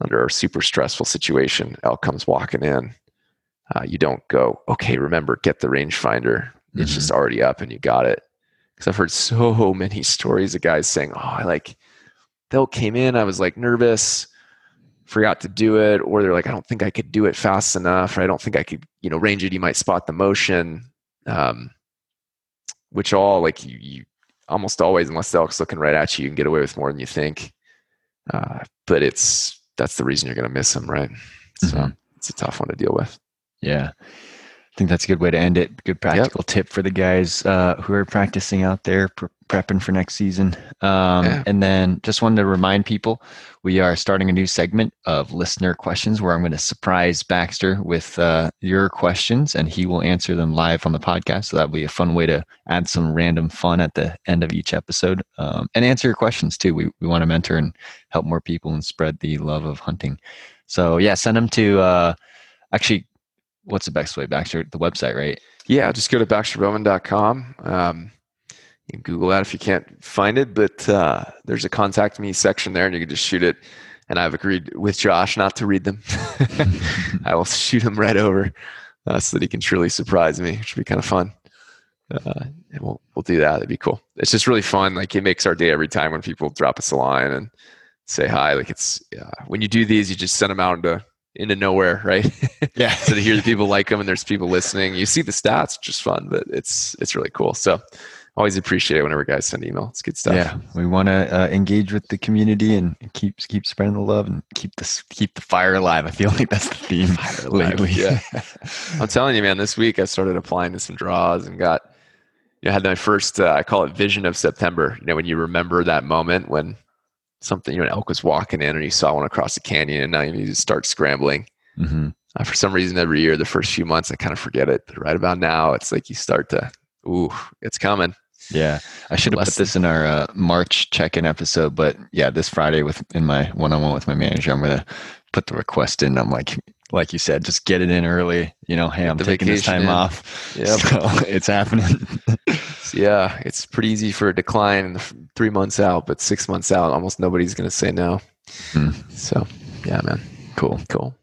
under a super stressful situation elk comes walking in uh, you don't go okay remember get the rangefinder it's mm-hmm. just already up and you got it because I've heard so many stories of guys saying, "Oh, I like they'll came in, I was like nervous, forgot to do it," or they're like, "I don't think I could do it fast enough," or "I don't think I could, you know, range it. You might spot the motion," um, which all like you, you almost always, unless the elk's looking right at you, you can get away with more than you think. Uh, but it's that's the reason you're going to miss them, right? So mm-hmm. it's a tough one to deal with. Yeah. Think that's a good way to end it. Good practical yep. tip for the guys uh, who are practicing out there, pre- prepping for next season. Um, yeah. And then just wanted to remind people we are starting a new segment of listener questions where I'm going to surprise Baxter with uh, your questions and he will answer them live on the podcast. So that'll be a fun way to add some random fun at the end of each episode um, and answer your questions too. We, we want to mentor and help more people and spread the love of hunting. So yeah, send them to uh, actually what's the best way? Baxter the website right? Yeah just go to baxterbowman.com um, you can google that if you can't find it but uh, there's a contact me section there and you can just shoot it. And i've agreed with josh not to read them. I will shoot them right over uh, so that he can truly surprise me which would be kind of fun. Uh, and we'll, we'll do that. It'd be cool. It's just really fun. Like it makes our day every time when people drop us a line and say hi. Like it's yeah, when you do these you just send them out into into nowhere, right? Yeah. so to hear the people like them and there's people listening, you see the stats, just fun, but it's it's really cool. So always appreciate it whenever guys send email. It's good stuff. Yeah, we want to uh, engage with the community and keep keep spreading the love and keep this keep the fire alive. I feel like that's the theme lately. yeah, I'm telling you, man. This week I started applying to some draws and got you know had my first uh, I call it vision of September. You know when you remember that moment when something, you know, an elk was walking in and you saw one across the canyon and now you need to start scrambling. Mm-hmm. Uh, for some reason, every year, the first few months, I kind of forget it. But right about now, it's like you start to, ooh, it's coming. Yeah, I should have put this in our uh, March check-in episode, but yeah, this Friday with in my one-on-one with my manager, I'm gonna put the request in. I'm like, like you said, just get it in early. You know, hey, I'm taking this time in. off. Yeah, so it's happening. yeah, it's pretty easy for a decline three months out, but six months out, almost nobody's going to say no. Hmm. So, yeah, man. Cool. Cool.